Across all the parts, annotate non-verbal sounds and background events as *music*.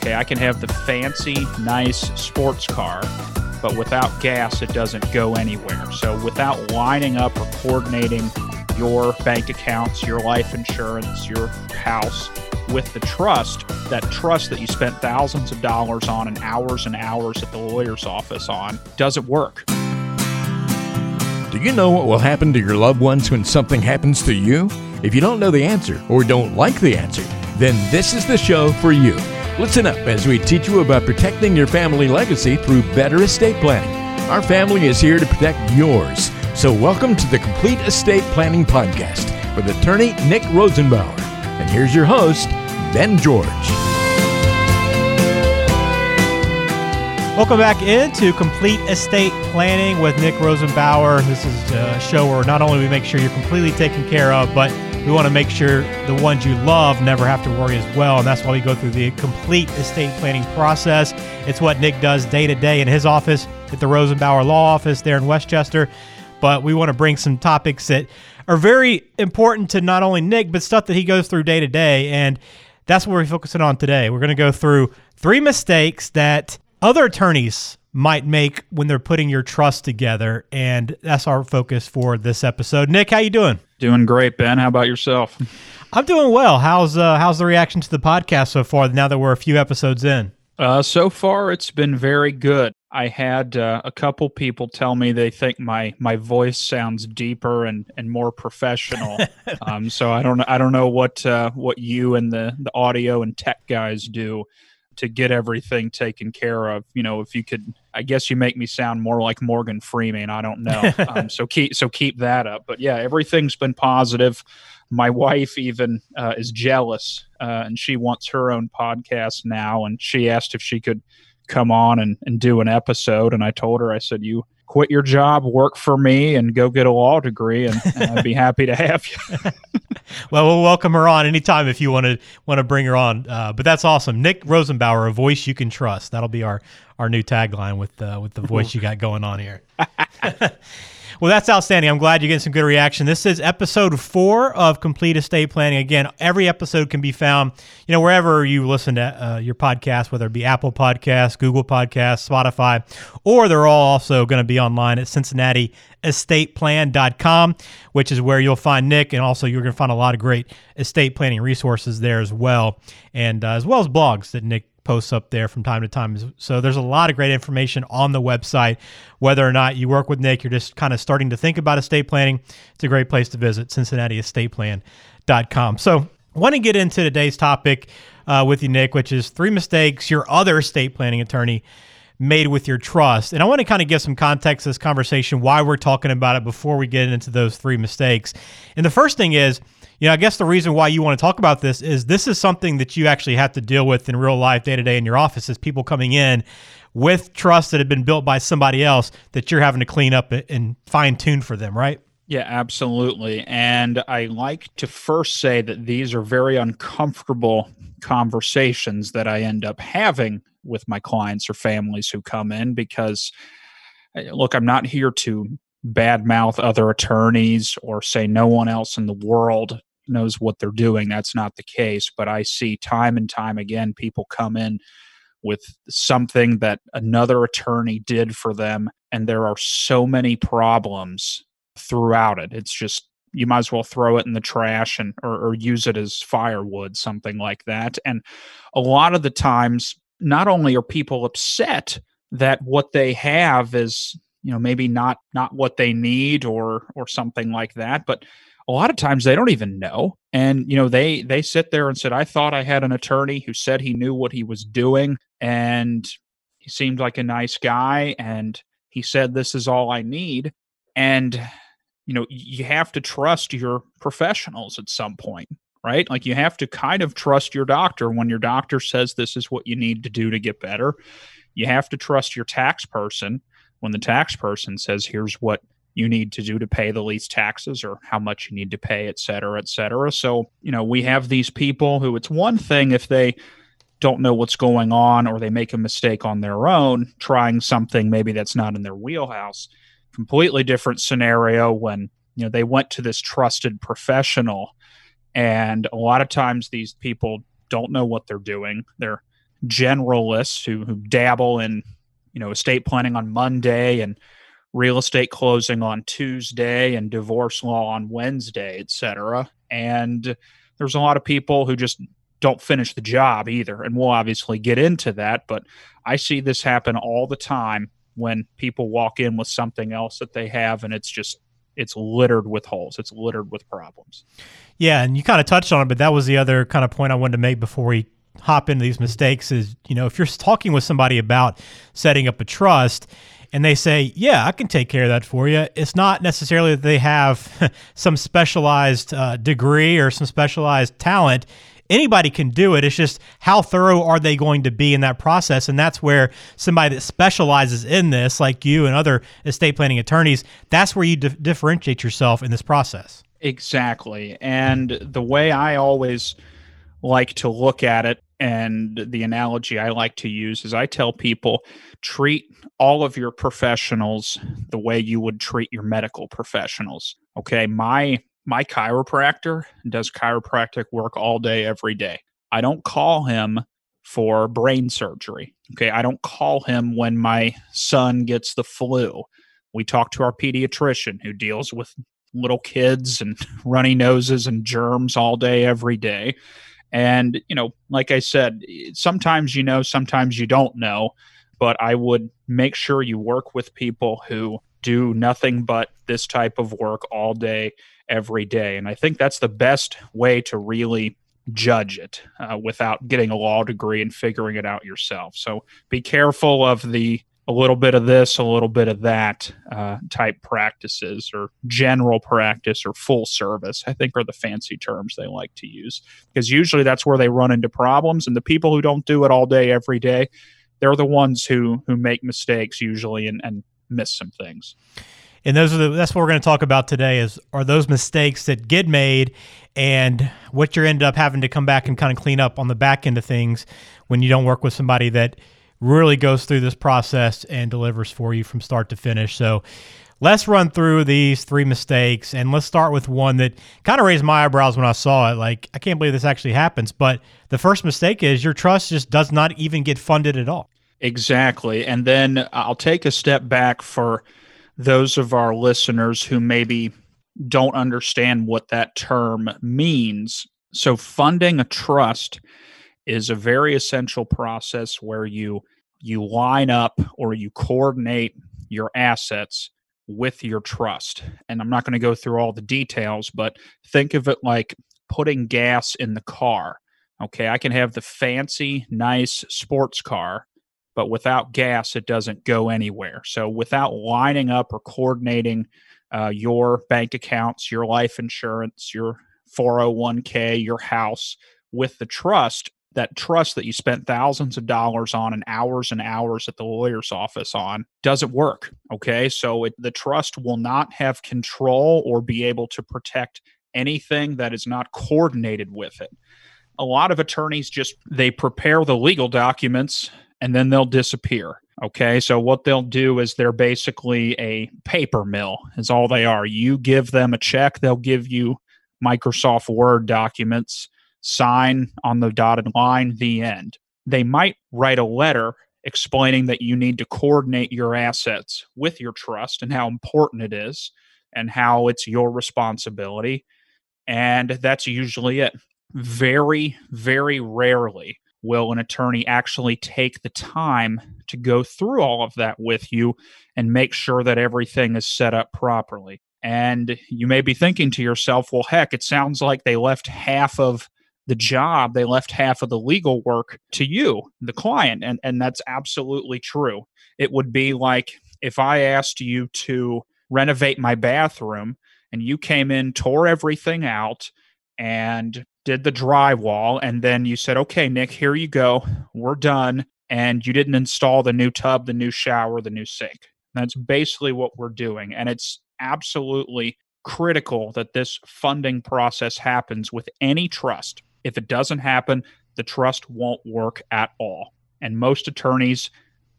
Okay, I can have the fancy, nice sports car, but without gas, it doesn't go anywhere. So without lining up or coordinating your bank accounts, your life insurance, your house with the trust, that trust that you spent thousands of dollars on and hours and hours at the lawyer's office on, doesn't work. Do you know what will happen to your loved ones when something happens to you? If you don't know the answer or don't like the answer, then this is the show for you. Listen up as we teach you about protecting your family legacy through better estate planning. Our family is here to protect yours. So, welcome to the Complete Estate Planning Podcast with attorney Nick Rosenbauer. And here's your host, Ben George. Welcome back into Complete Estate Planning with Nick Rosenbauer. This is a show where not only we make sure you're completely taken care of, but we want to make sure the ones you love never have to worry as well. And that's why we go through the complete estate planning process. It's what Nick does day to day in his office at the Rosenbauer Law Office there in West Chester. But we want to bring some topics that are very important to not only Nick, but stuff that he goes through day to day. And that's what we're focusing on today. We're going to go through three mistakes that other attorneys might make when they're putting your trust together and that's our focus for this episode. Nick how you doing? Doing great ben. How about yourself? I'm doing well. How's uh, how's the reaction to the podcast so far now that we're a few episodes in? Uh, so far it's been very good. I had uh, a couple people tell me they think my my voice sounds deeper and and more professional. *laughs* Um, so i don't i don't know what uh, what you and the the audio and tech guys do to get everything taken care of. You know, if you could, I guess you make me sound more like Morgan Freeman. I don't know. *laughs* um, so keep so keep that up. But yeah, everything's been positive. My wife even uh, is jealous, uh, and she wants her own podcast now. And she asked if she could come on and, and do an episode. And I told her, I said, you quit your job, work for me, and go get a law degree, and, and I'd be *laughs* happy to have you. *laughs* well, we'll welcome her on anytime if you want to want to bring her on. Uh, but that's awesome, Nick Rosenbauer, a voice you can trust. That'll be our our new tagline with uh, with the voice *laughs* you got going on here. *laughs* Well, that's outstanding. I'm glad you're getting some good reaction. This is episode four of Complete Estate Planning. Again, every episode can be found, you know, wherever you listen to uh, your podcast, whether it be Apple Podcasts, Google Podcasts, Spotify, or they're all also going to be online at CincinnatiEstatePlan.com, which is where you'll find Nick, and also you're going to find a lot of great estate planning resources there as well, and uh, as well as blogs that Nick posts up there from time to time. So there's a lot of great information on the website. Whether or not you work with Nick, you're just kind of starting to think about estate planning, it's a great place to visit, CincinnatiEstatePlan.com. So I want to get into today's topic uh, with you, Nick, which is three mistakes your other estate planning attorney made with your trust. And I want to kind of give some context to this conversation, why we're talking about it before we get into those three mistakes. And the first thing is, you know, I guess the reason why you want to talk about this is this is something that you actually have to deal with in real life day to day in your office is people coming in with trust that had been built by somebody else that you're having to clean up and fine tune for them, right? Yeah, absolutely. And I like to first say that these are very uncomfortable conversations that I end up having with my clients or families who come in because eh, look, I'm not here to badmouth other attorneys or say no one else in the world knows what they're doing. That's not the case. But I see time and time again people come in with something that another attorney did for them, and there are so many problems throughout it. It's just you might as well throw it in the trash and or, or use it as firewood, something like that. And a lot of the times, not only are people upset that what they have is you know maybe not not what they need or or something like that but a lot of times they don't even know. And you know they they sit there and said i thought i had an attorney who said he knew what he was doing and he seemed like a nice guy and he said this is all i need and you know you have to trust your professionals at some point right? Like you have to kind of trust your doctor when your doctor says this is what you need to do to get better. You have to trust your tax person when the tax person says here's what you need to do to pay the least taxes or how much you need to pay, et cetera, et cetera. So, you know, we have these people who it's one thing if they don't know what's going on or they make a mistake on their own, trying something maybe that's not in their wheelhouse. Completely different scenario when, you know, they went to this trusted professional and a lot of times these people don't know what they're doing. They're generalists who, who dabble in, you know, estate planning on Monday and real estate closing on Tuesday and divorce law on Wednesday, etc. And there's a lot of people who just don't finish the job either. And we'll obviously get into that, but I see this happen all the time when people walk in with something else that they have and it's just it's littered with holes. It's littered with problems. Yeah, and you kind of touched on it, but that was the other kind of point I wanted to make before we hop into these mistakes is, you know, if you're talking with somebody about setting up a trust and they say, "Yeah, I can take care of that for you." It's not necessarily that they have *laughs* some specialized uh, degree or some specialized talent anybody can do it. It's just how thorough are they going to be in that process? And that's where somebody that specializes in this, like you and other estate planning attorneys, that's where you differentiate yourself in this process. Exactly. And the way I always like to look at it and the analogy I like to use is I tell people treat all of your professionals the way you would treat your medical professionals. Okay, my my chiropractor does chiropractic work all day, every day. I don't call him for brain surgery. Okay. I don't call him when my son gets the flu. We talk to our pediatrician who deals with little kids and *laughs* runny noses and germs all day, every day. And, you know, like I said, sometimes you know, sometimes you don't know, but I would make sure you work with people who do nothing but this type of work all day every day. And I think that's the best way to really judge it uh, without getting a law degree and figuring it out yourself. So be careful of the a little bit of this, a little bit of that uh, type practices or general practice or full service, I think are the fancy terms they like to use. Because usually that's where they run into problems. And the people who don't do it all day, every day, they're the ones who who make mistakes usually and, and miss some things and those are the that's what we're going to talk about today is are those mistakes that get made and what you're end up having to come back and kind of clean up on the back end of things when you don't work with somebody that really goes through this process and delivers for you from start to finish. So let's run through these three mistakes and let's start with one that kind of raised my eyebrows when i saw it. Like i can't believe this actually happens but the first mistake is your trust just does not even get funded at all. Exactly and then i'll take a step back for those of our listeners who maybe don't understand what that term means. So, funding a trust is a very essential process where you you line up or you coordinate your assets with your trust. And I'm not going to go through all the details, but think of it like putting gas in the car. Okay, I can have the fancy, nice sports car, but without gas, it doesn't go anywhere. So without lining up or coordinating uh, your bank accounts, your life insurance, your 401k, your house with the trust, that trust that you spent thousands of dollars on and hours and hours at the lawyer's office on doesn't work. Okay. So it, the trust will not have control or be able to protect anything that is not coordinated with it. A lot of attorneys just they prepare the legal documents and then they'll disappear. Okay. So what they'll do is they're basically a paper mill, is all they are. You give them a check, they'll give you Microsoft Word documents, sign on the dotted line, the end. They might write a letter explaining that you need to coordinate your assets with your trust and how important it is and how it's your responsibility. And that's usually it. Very, very rarely will an attorney actually take the time to go through all of that with you and make sure that everything is set up properly? And you may be thinking to yourself, well, heck, it sounds like they left half of the job, they left half of the legal work to you, the client. And, and that's absolutely true. It would be like if I asked you to renovate my bathroom and you came in, tore everything out, and did the drywall, and then you said, okay, Nick, here you go. We're done. And you didn't install the new tub, the new shower, the new sink. That's basically what we're doing. And it's absolutely critical that this funding process happens with any trust. If it doesn't happen, the trust won't work at all. And most attorneys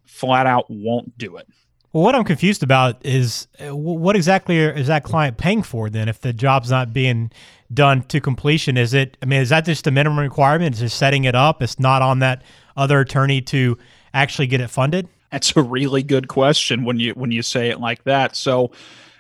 flat out won't do it. Well, what I'm confused about is uh, what exactly is that client paying for then if the job's not being done to completion? Is it, I mean, is that just a minimum requirement? Is just setting it up? It's not on that other attorney to actually get it funded? That's a really good question when you when you say it like that. So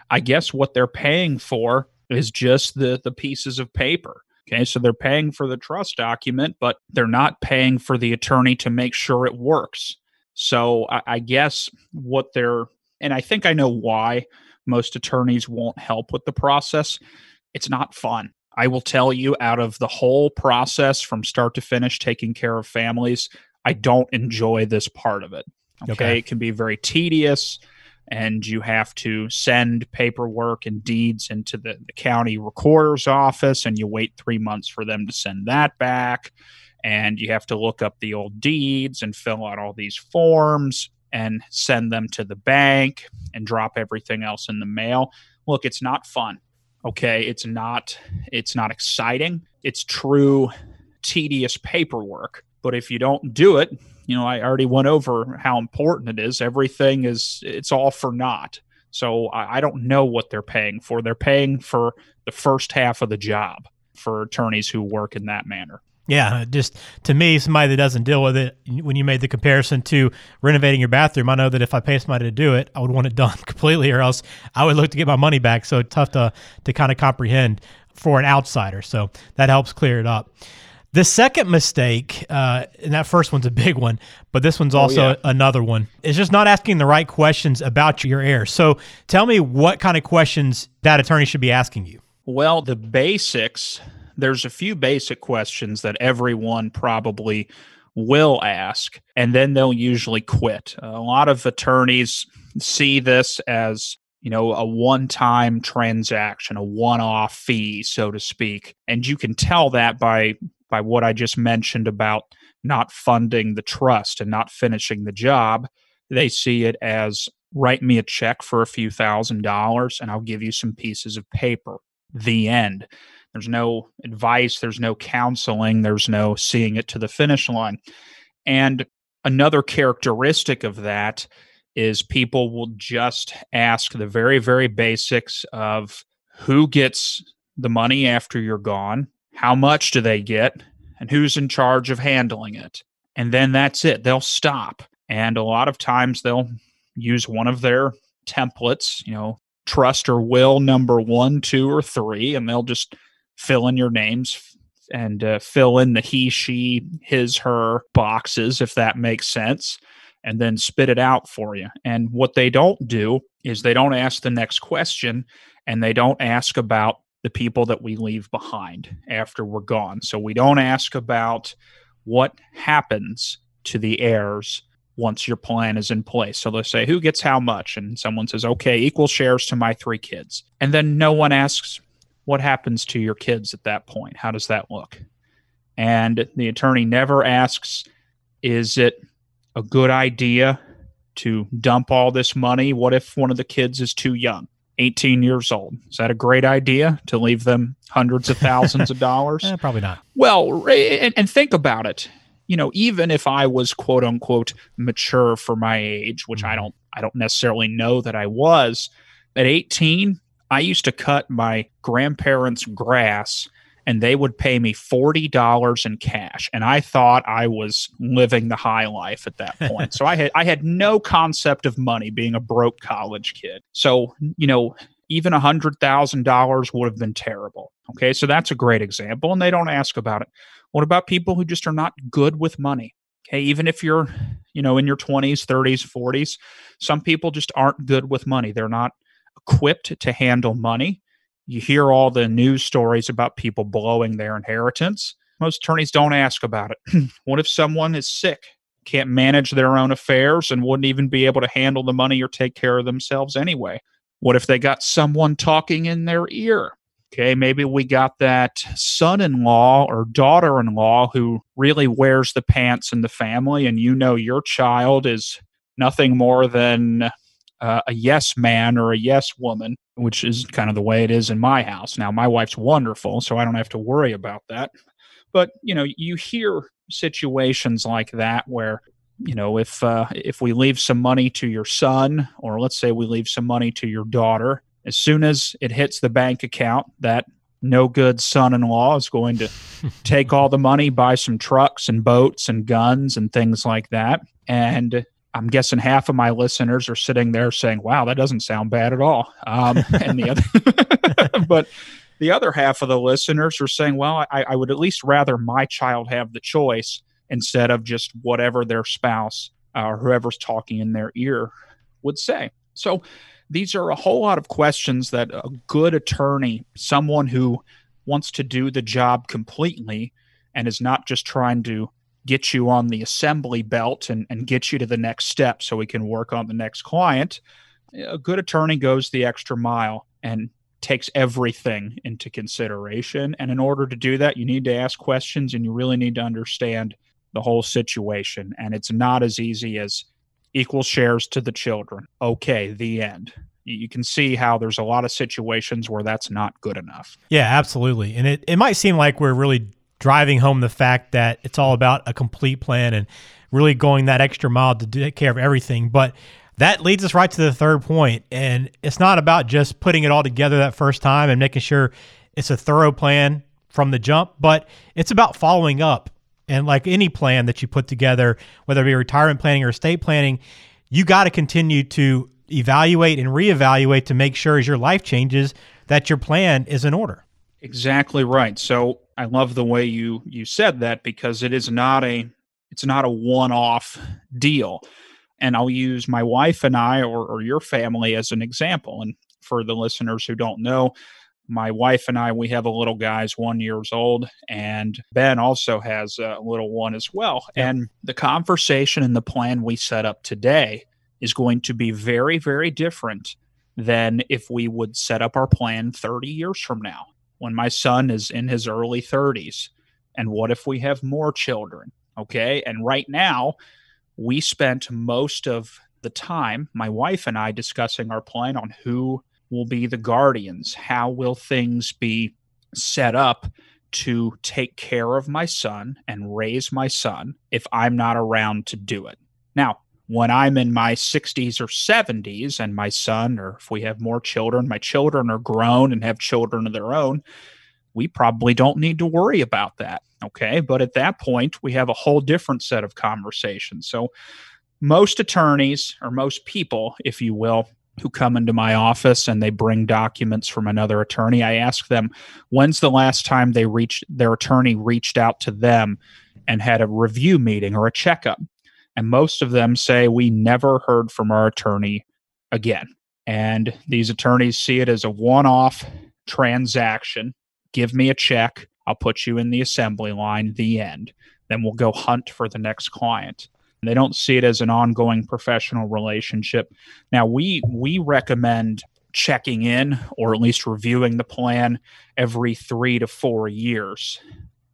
I guess what they're paying for is just the the pieces of paper. Okay, so they're paying for the trust document, but they're not paying for the attorney to make sure it works. So I, I guess what they're, and I think I know why most attorneys won't help with the process. It's not fun. I will tell you, out of the whole process from start to finish, taking care of families, I don't enjoy this part of it. Okay. okay. It can be very tedious and you have to send paperwork and deeds into the, the county recorder's office and you wait three months for them to send that back. And you have to look up the old deeds and fill out all these forms and send them to the bank and drop everything else in the mail. Look it's not fun okay? It's not it's not exciting. It's true tedious paperwork. But if you don't do it you know, I already went over how important it is. Everything is, it's all for naught. So I, I don't know what they're paying for. They're paying for the first half of the job for attorneys who work in that manner. Yeah, just to me, somebody that doesn't deal with it, when you made the comparison to renovating your bathroom, I know that if I pay somebody to do it, I would want it *laughs* done completely, or else I would look to get my money back. So tough to to kind of comprehend for an outsider. So that helps clear it up. The second mistake, uh, and that first one's a big one, but this one's oh, also oh, yeah. another one, is just not asking the right questions about your heirs. So tell me what kind of questions that attorney should be asking you. Well, the basics, there's a few basic questions that everyone probably will ask, and then they'll usually quit. A lot of attorneys see this as you know, a one time transaction, a one off fee, so to speak. And you can tell that by by what I just mentioned about not funding the trust and not finishing the job. They see it as write me a check for a few thousand dollars and I'll give you some pieces of paper. The end. There's no advice, there's no counseling, there's no seeing it to the finish line. And another characteristic of that is people will just ask the very, very basics of who gets the money after you're gone, how much do they get, and who's in charge of handling it. And then that's it. They'll stop. And a lot of times they'll use one of their templates, you know, trust or will number one, two, or three, and they'll just fill in your names and uh, fill in the he, she, his, her boxes, if that makes sense, and then spit it out for you. And what they don't do is they don't ask the next question and they don't ask about the people that we leave behind after we're gone. So we don't ask about what happens to the heirs once your plan is in place. So they say, who gets how much? And someone says, okay, equal shares to my three kids. And then no one asks, what happens to your kids at that point? How does that look? And the attorney never asks, is it a good idea to dump all this money? What if one of the kids is too young? 18 years old. Is that a great idea to leave them hundreds of thousands of *laughs* dollars? eh, probably not. Well, and, and, think about it. You know, even if I was quote unquote mature for my age, which I mm-hmm. don't I don't necessarily know that I was, at 18, I used to cut my grandparents' grass and they would pay me $40 in cash. And i thought i was living the high life at that point. So i had i had no concept of money being a broke college kid. So you know even $100000 would have been terrible. Okay so that's a great example and they don't ask about it. What about people who just are not good with money? Okay even if you're you know in your 20s 30s 40s some people just aren't good with money. They're not equipped to handle money you hear all the news stories about people blowing their inheritance. Most attorneys don't ask about it. *clears throat* what if someone is sick, can't manage their own affairs, and wouldn't even be able to handle the money or take care of themselves anyway? What if they got someone talking in their ear? Okay, maybe we got that son in law or daughter in law who really wears the pants in the family, and you know your child is nothing more than uh, a yes man or a yes woman, which is kind of the way it is in my house. Now, my wife's wonderful, so I don't have to worry about that. But, you know, you hear situations like that where you know, if uh, if we leave some money to your son, or let's say we leave some money to your daughter, as soon as it hits the bank account, that no good son-in-law is going to *laughs* take all the money, buy some trucks and boats and guns and things like that, and I'm guessing half of my listeners are sitting there saying, "Wow, that doesn't sound bad at all." Um, *laughs* and the other, *laughs* but the other half of the listeners are saying, "Well, I, I would at least rather my child have the choice instead of just whatever their spouse uh, or whoever's talking in their ear would say." So, these are a whole lot of questions that a good attorney, someone who wants to do the job completely and is not just trying to get you on the assembly belt and, and get you to the next step so we can work on the next client. A good attorney goes the extra mile and takes everything into consideration. And in order to do that, you need to ask questions and you really need to understand the whole situation. And it's not as easy as equal shares to the children. Okay, the end. You can see how there's a lot of situations where that's not good enough. Yeah, absolutely. And it, it might seem like we're really driving home the fact that it's all about a complete plan and really going that extra mile to take care of everything. But that leads us right to the third point, and it's not about just putting it all together that first time and making sure it's a thorough plan from the jump, but it's about following up. And like any plan that you put together, whether it be retirement planning or estate planning, you got to continue to evaluate and reevaluate to make sure as your life changes that your plan is in order. Exactly right. So I love the way you you said that because it is not a it's not a one-off deal. And I'll use my wife and I or, or your family as an example. And for the listeners who don't know, my wife and I, we have a little guy's one years old, and Ben also has a little one as well. Yep. And the conversation and the plan we set up today is going to be very, very different than if we would set up our plan 30 years from now when my son is in his early 30s? And what if we have more children? Okay. And right now, we spent most of the time, my wife and I, discussing our plan on who will be the guardians. How will things be set up to take care of my son and raise my son if I'm not around to do it? Now, when I'm in my 60s or 70s and my son, or if we have more children, my children are grown and have children of their own, we probably don't need to worry about that. Okay. But at that point, we have a whole different set of conversations. So, most attorneys, or most people, if you will, who come into my office and they bring documents from another attorney, I ask them, when's the last time they reached their attorney reached out to them and had a review meeting or a checkup? And most of them say, We never heard from our attorney again. And these attorneys see it as a one off transaction. Give me a check. I'll put you in the assembly line, the end. Then we'll go hunt for the next client. They don't see it as an ongoing professional relationship. Now, we, we recommend checking in or at least reviewing the plan every three to four years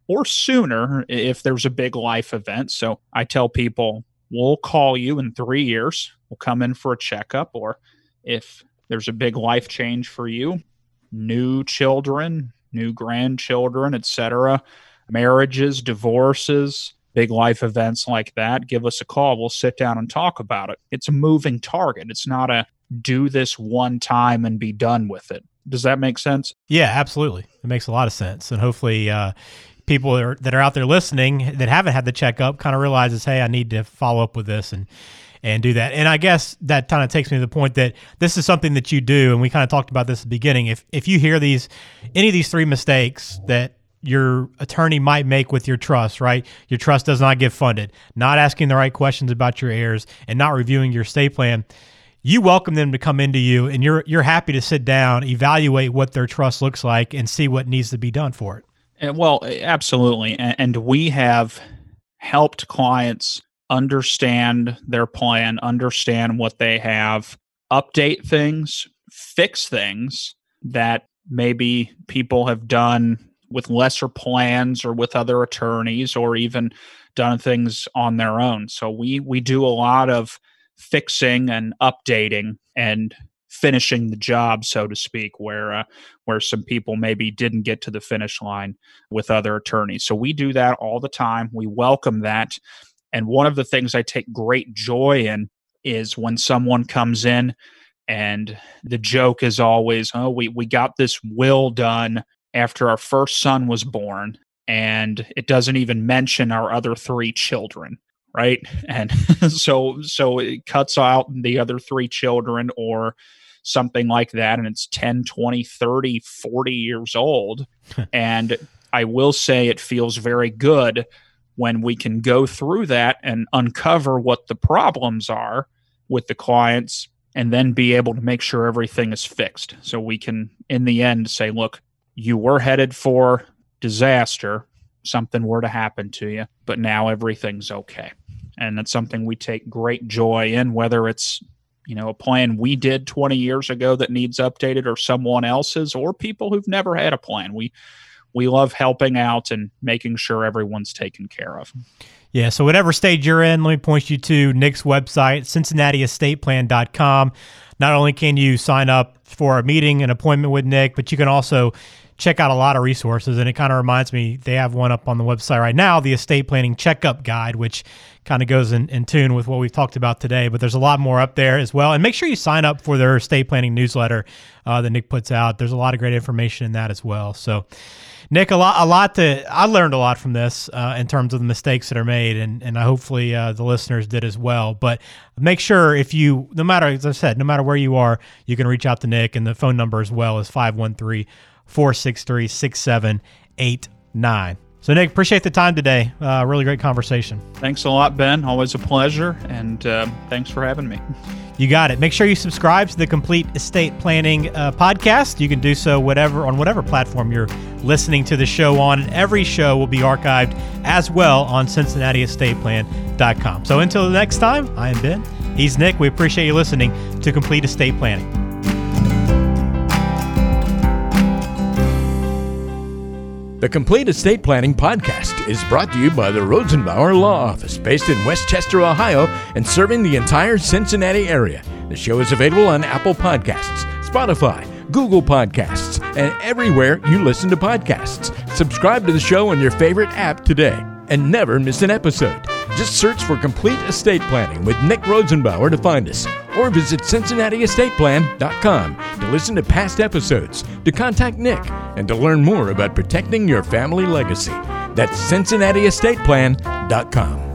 or sooner if there's a big life event. So I tell people we'll call you in three years. We'll come in for a checkup, or if there's a big life change for you, new children, new grandchildren, etc., marriages, divorces, big life events like that, give us a call. We'll sit down and talk about it. It's a moving target. It's not a do this one time and be done with it. Does that make sense? Yeah, absolutely. It makes a lot of sense. And hopefully, uh, people that are, that are out there listening that haven't had the checkup kind of realizes, hey, I need to follow up with this and and do that. And I guess that kind of takes me to the point that this is something that you do, and we kind of talked about this at the beginning. If if you hear these any of these three mistakes that your attorney might make with your trust, right? Your trust does not get funded, not asking the right questions about your heirs, and not reviewing your estate plan. You welcome them to come into you, and you're you're happy to sit down, evaluate what their trust looks like, and see what needs to be done for it. And well, eh, absolutely. And, and we have helped clients understand their plan, understand what they have, update things, fix things that maybe people have done with lesser plans or with other attorneys or even done things on their own. So we we do a lot of fixing and updating and finishing the job, so to speak, where uh, where some people maybe didn't get to the finish line with other attorneys. So we do that all the time. We welcome that, And one of the things I take great joy in is when someone comes in and the joke is always, oh, we, we got this will done after our first son was born, and it doesn't even mention our other three children right? *laughs* And so so it cuts out the other three children or something like that and it's 10 20 30 40 years old. *laughs* And i will say it feels very good when we can go through that and uncover what the problems are with the clients and then be able to make sure everything is fixed so we can in the end say look you were headed for disaster something were to happen to you but now everything's okay. And that's something we take great joy in whether it's you know a plan we did 20 years ago that needs updated or someone else's or people who've never had a plan. We we love helping out and making sure everyone's taken care of. Yeah so whatever stage you're in let me point you to nick's website cincinnatiestateplan.com not only can you sign up for a meeting an appointment with nick but you can also check out a lot of resources. And it kind of reminds me, they have one up on the website right now, the estate planning checkup guide, which kind of goes in, in tune with what we've talked about today. But there's a lot more up there as well. And make sure you sign up for their estate planning newsletter uh, that Nick puts out. There's a lot of great information in that as well. So, Nick, a lot, a lot to. I learned a lot from this uh, in terms of the mistakes that are made, and and hopefully uh, the listeners did as well. But make sure if you, no matter as I said, no matter where you are, you can reach out to Nick, and the phone number as well is five one three. 463 6789. So, Nick, appreciate the time today. Uh, really great conversation. Thanks a lot, Ben. Always a pleasure. And uh, thanks for having me. You got it. Make sure you subscribe to the Complete Estate Planning uh, podcast. You can do so whatever on whatever platform you're listening to the show on. And every show will be archived as well on CincinnatiEstatePlan.com. So until the next time, I am Ben. He's Nick. We appreciate you listening to Complete Estate Planning. The Complete Estate Planning Podcast is brought to you by the Rosenbauer Law Office, based in West Chester, Ohio, and serving the entire Cincinnati area. The show is available on Apple Podcasts, Spotify, Google Podcasts, and everywhere you listen to podcasts. Subscribe to the show on your favorite app today and never miss an episode. Just search for Complete Estate Planning with Nick Rosenbauer to find us, or visit CincinnatiEstatePlan.com to listen to past episodes, to contact Nick, and to learn more about protecting your family legacy. That's CincinnatiEstatePlan.com.